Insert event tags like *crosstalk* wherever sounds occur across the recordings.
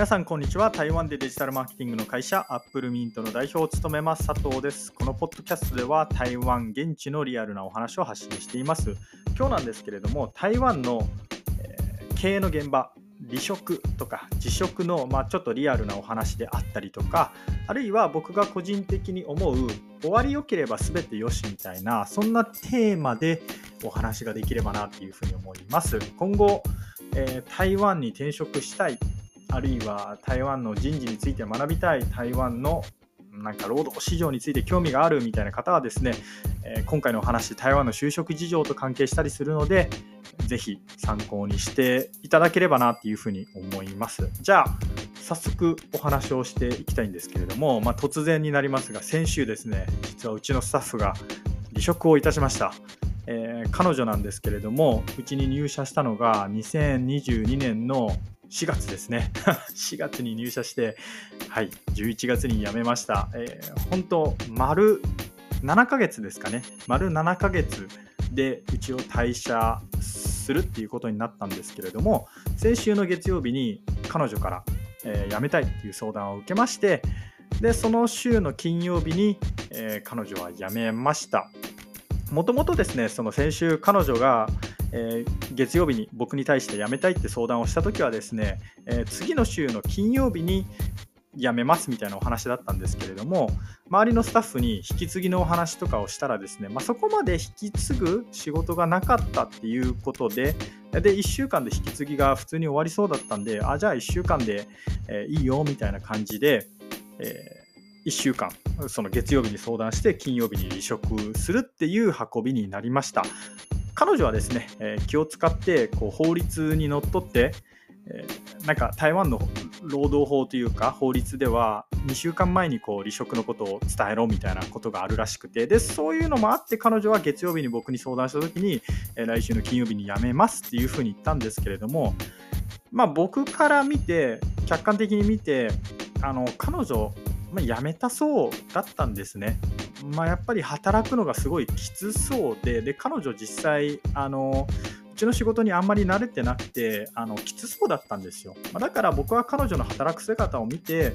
皆さんこんにちは。台湾でデジタルマーケティングの会社アップルミントの代表を務めます佐藤です。このポッドキャストでは台湾現地のリアルなお話を発信しています。今日なんですけれども台湾の、えー、経営の現場離職とか辞職の、まあ、ちょっとリアルなお話であったりとかあるいは僕が個人的に思う終わりよければ全てよしみたいなそんなテーマでお話ができればなっていうふうに思います。今後、えー、台湾に転職したいあるいは台湾の人事について学びたい台湾のなんか労働市場について興味があるみたいな方はですね、え、今回のお話台湾の就職事情と関係したりするのでぜひ参考にしていただければなっていうふうに思います。じゃあ早速お話をしていきたいんですけれども、まあ、突然になりますが先週ですね実はうちのスタッフが離職をいたしました。えー、彼女なんですけれどもうちに入社したのが2022年の4月ですね。*laughs* 4月に入社して、はい、11月に辞めました。えー、本当、丸7ヶ月ですかね。丸7ヶ月でうちを退社するっていうことになったんですけれども、先週の月曜日に彼女から、えー、辞めたいっていう相談を受けまして、で、その週の金曜日に、えー、彼女は辞めました。もともとですね、その先週彼女が、えー、月曜日に僕に対して辞めたいって相談をした時はですね、えー、次の週の金曜日に辞めますみたいなお話だったんですけれども周りのスタッフに引き継ぎのお話とかをしたらですね、まあ、そこまで引き継ぐ仕事がなかったっていうことでで1週間で引き継ぎが普通に終わりそうだったんであじゃあ1週間で、えー、いいよみたいな感じで、えー、1週間その月曜日に相談して金曜日に離職するっていう運びになりました。彼女はですね、えー、気を使ってこう法律にのっとって、えー、なんか台湾の労働法というか法律では2週間前にこう離職のことを伝えろみたいなことがあるらしくてでそういうのもあって彼女は月曜日に僕に相談した時に、えー、来週の金曜日に辞めますっていうふうに言ったんですけれどもまあ僕から見て客観的に見てあの彼女、まあ、辞めたそうだったんですね。まあ、やっぱり働くのがすごいきつそうで、で彼女実際あの、うちの仕事にあんまり慣れてなくて、あのきつそうだったんですよ。まあ、だから僕は彼女の働く姿を見て、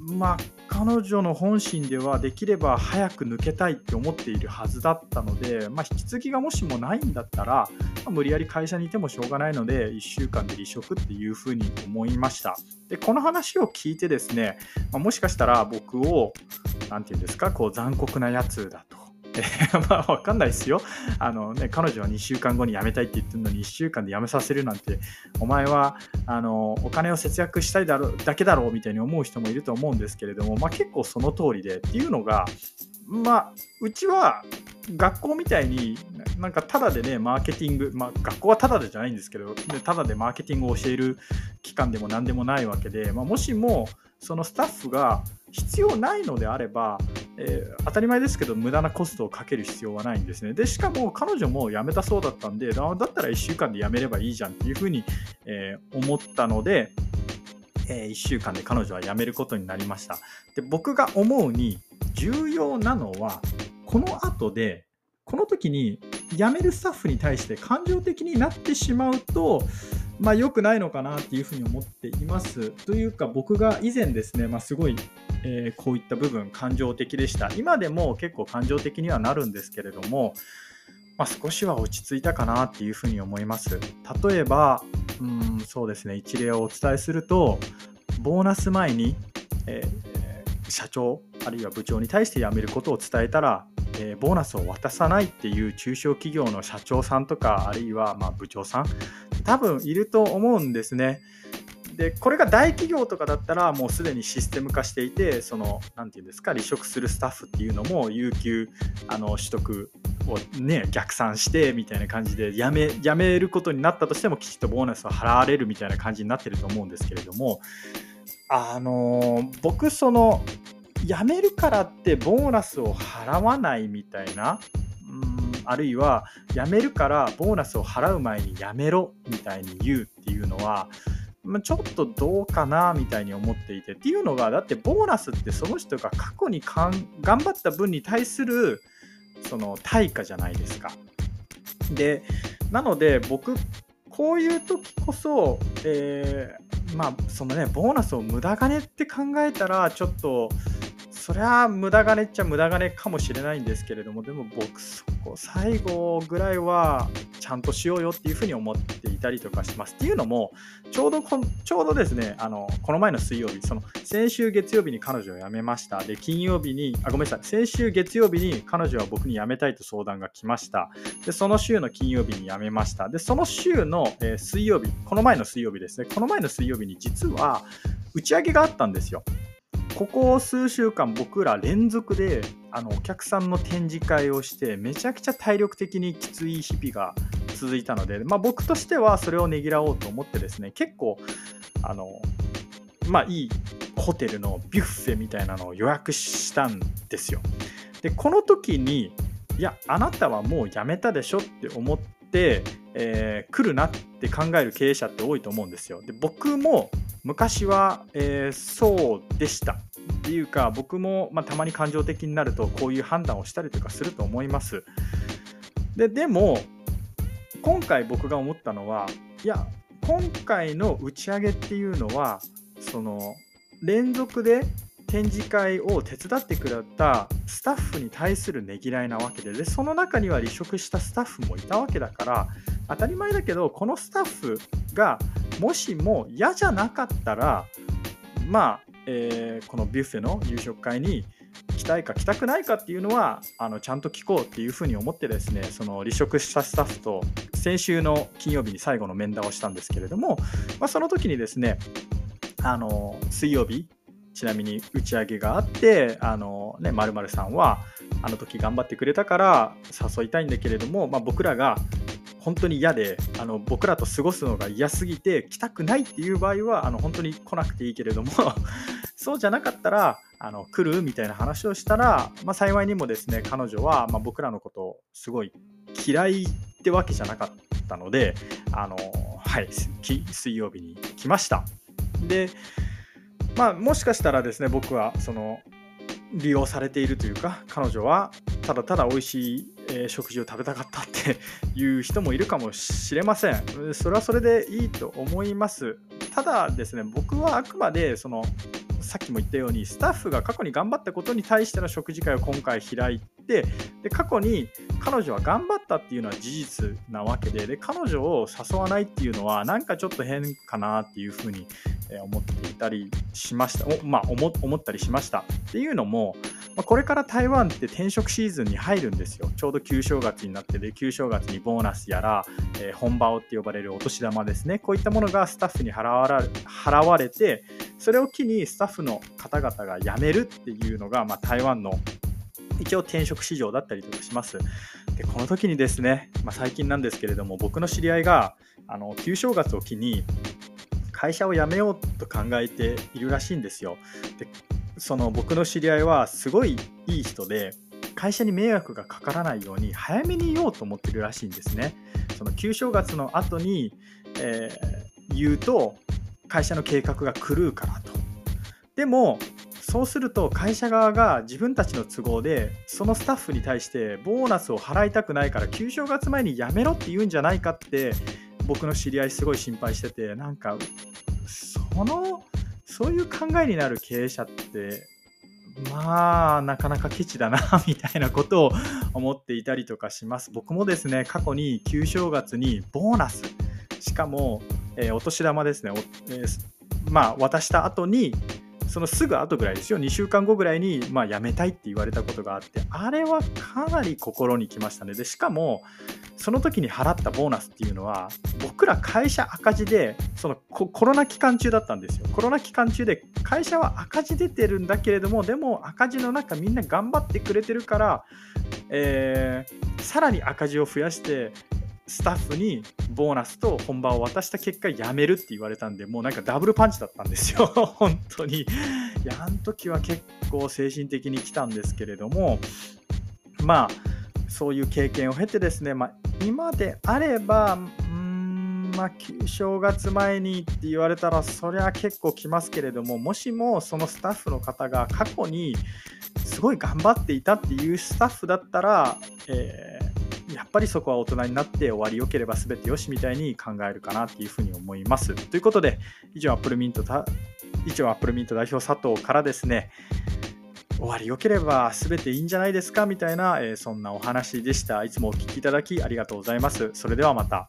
まあ、彼女の本心ではできれば早く抜けたいって思っているはずだったので、まあ、引き継ぎがもしもないんだったら、まあ、無理やり会社にいてもしょうがないので1週間で離職っていうふうに思いました。でこの話を聞いてですね、まあ、もしかしたら僕を何て言うんですかこう残酷なやつだと。*laughs* まあ、わかんないですよ。あのね、彼女は2週間後に辞めたいって言ってるのに、1週間で辞めさせるなんて、お前は、あの、お金を節約したいだろだけだろうみたいに思う人もいると思うんですけれども、まあ、結構その通りで、っていうのが、まあ、うちは学校みたいになんかただでね、マーケティング、まあ、学校はただでじゃないんですけど、ただでマーケティングを教える機関でも何でもないわけで、まあ、もしもそのスタッフが必要ないのであれば、えー、当たり前ですけど無駄なコストをかける必要はないんですね。でしかも彼女も辞めたそうだったんでだったら1週間で辞めればいいじゃんっていうふうに、えー、思ったので、えー、1週間で彼女は辞めることになりました。で僕が思うに重要なのはこの後でこの時に辞めるスタッフに対して感情的になってしまうとまあ、良くないのかなっていうふうに思っています。というか僕が以前ですね、まあ、すごい、えー、こういった部分感情的でした。今でも結構感情的にはなるんですけれども、まあ、少しは落ち着いたかなっていうふうに思います。例えば、うんそうですね、一例をお伝えすると、ボーナス前に、えー、社長あるいは部長に対して辞めることを伝えたら、えー、ボーナスを渡さないっていう中小企業の社長さんとかあるいはま部長さん多分いると思うんですね。でこれが大企業とかだったらもうすでにシステム化していてその何て言うんですか離職するスタッフっていうのも有給あの取得をね逆算してみたいな感じで辞め辞めることになったとしてもきちっとボーナスを払われるみたいな感じになってると思うんですけれどもあの僕その辞めるからってボーナスを払わないみたいなあるいは辞めるからボーナスを払う前に辞めろみたいに言うっていうのはちょっとどうかなみたいに思っていてっていうのがだってボーナスってその人が過去に頑張った分に対するその対価じゃないですか。でなので僕こういう時こそ、えーまあそのねボーナスを無駄金って考えたらちょっとそりゃ無駄金っちゃ無駄金かもしれないんですけれどもでも僕そこ最後ぐらいはちゃんとしようよっていうふうに思っていたりとかします。っていうのもちょうどこちょうどですねあのこの前の水曜日その先週月曜日に彼女を辞めました。で金曜日にあごめんなさい先週月曜日に彼女は僕に辞めたいと相談が来ました。でその週の金曜日に辞めました。でその週の、えー、水曜日この前の水曜日ですね。この前の水曜日に実は打ち上げがあったんですよ。ここ数週間僕ら連続であのお客さんの展示会をしてめちゃくちゃ体力的にきつい日々が続いたので、まあ、僕としてはそれをねぎらおうと思ってですね結構あのまあいいホテルのビュッフェみたいなのを予約したんですよ。でこの時にいやあなたはもう辞めたでしょって思って、えー、来るなって考える経営者って多いと思うんですよ。で僕も昔は、えー、そうでした。っていうか僕も、まあ、たまに感情的になるとこういう判断をしたりとかすると思います。ででも今回僕が思ったのはいや今回の打ち上げっていうのはその連続で展示会を手伝ってくれたスタッフに対するねぎらいなわけででその中には離職したスタッフもいたわけだから当たり前だけどこのスタッフがもしも嫌じゃなかったらまあ、えー、このビュッフェの夕食会に来たいか来たくないかっていうのはあのちゃんと聞こうっていうふうに思ってですねその離職したスタッフと先週の金曜日に最後の面談をしたんですけれども、まあ、その時にですねあの水曜日ちなみに打ち上げがあってあのねまるさんはあの時頑張ってくれたから誘いたいんだけれども、まあ、僕らが本当に嫌であの僕らと過ごすのが嫌すぎて来たくないっていう場合はあの本当に来なくていいけれども *laughs* そうじゃなかったらあの来るみたいな話をしたら、まあ、幸いにもですね彼女は、まあ、僕らのことをすごい嫌いってわけじゃなかったのであの、はい、水曜日に来ました。でまあもしかしたらですね僕はその利用されているというか彼女はただただ美味しい、えー、食事を食べたかったっていう人もいるかもしれません。*laughs* それはそれでいいと思います。ただですね僕はあくまでそのさっきも言ったようにスタッフが過去に頑張ったことに対しての食事会を今回開いてで過去に彼女は頑張ったっていうのは事実なわけでで彼女を誘わないっていうのはなんかちょっと変かなっていうふうに思っていたりしました、まあ、思ったりしました。っていうのも、まあ、これから台湾って転職シーズンに入るんですよ。ちょうど旧正月になってで旧正月にボーナスやら、えー、本場をって呼ばれるお年玉ですね。こういったものがスタッフに払われてそれを機にスタッフの方々が辞めるっていうのが、まあ、台湾の一応転職市場だったりとかします。でこの時にですね、まあ、最近なんですけれども僕の知り合いがあの旧正月を機に会社を辞めようと考えているらしいんですよ。でその僕の知り合いはすごいいい人で会社に迷惑がかからないように早めに言おうと思ってるらしいんですね。その旧正月の後に、えー、言うと会社の計画が狂うからと。でもそうすると会社側が自分たちの都合でそのスタッフに対してボーナスを払いたくないから旧正月前に辞めろって言うんじゃないかって僕の知り合いすごい心配しててなんかそのそういう考えになる経営者ってまあなかなかケチだな *laughs* みたいなことを思っていたりとかします僕もですね過去に旧正月にボーナスしかも、えー、お年玉ですね、えー、まあ渡した後にそのすぐ後ぐらいですよ。2週間後ぐらいに、まあ、辞めたいって言われたことがあってあれはかなり心にきましたね。でしかもその時に払ったボーナスっていうのは僕ら会社赤字でそのコロナ期間中だったんですよ。コロナ期間中で会社は赤字出てるんだけれどもでも赤字の中みんな頑張ってくれてるから、えー、さらに赤字を増やしてスタッフにボーナスと本番を渡した結果辞めるって言われたんでもうなんかダブルパンチだったんですよ。*laughs* 本当に。いやあの時は結構精神的に来たんですけれどもまあそういう経験を経てですね、まあ、今であればうんまあ正月前にって言われたらそりゃ結構来ますけれどももしもそのスタッフの方が過去にすごい頑張っていたっていうスタッフだったら、えーやっぱりそこは大人になって終わりよければ全てよしみたいに考えるかなっていうふうに思います。ということで、以上アップルミント以上アップルミント代表佐藤からですね、終わり良ければ全ていいんじゃないですかみたいな、えー、そんなお話でした。いつもお聴きいただきありがとうございます。それではまた。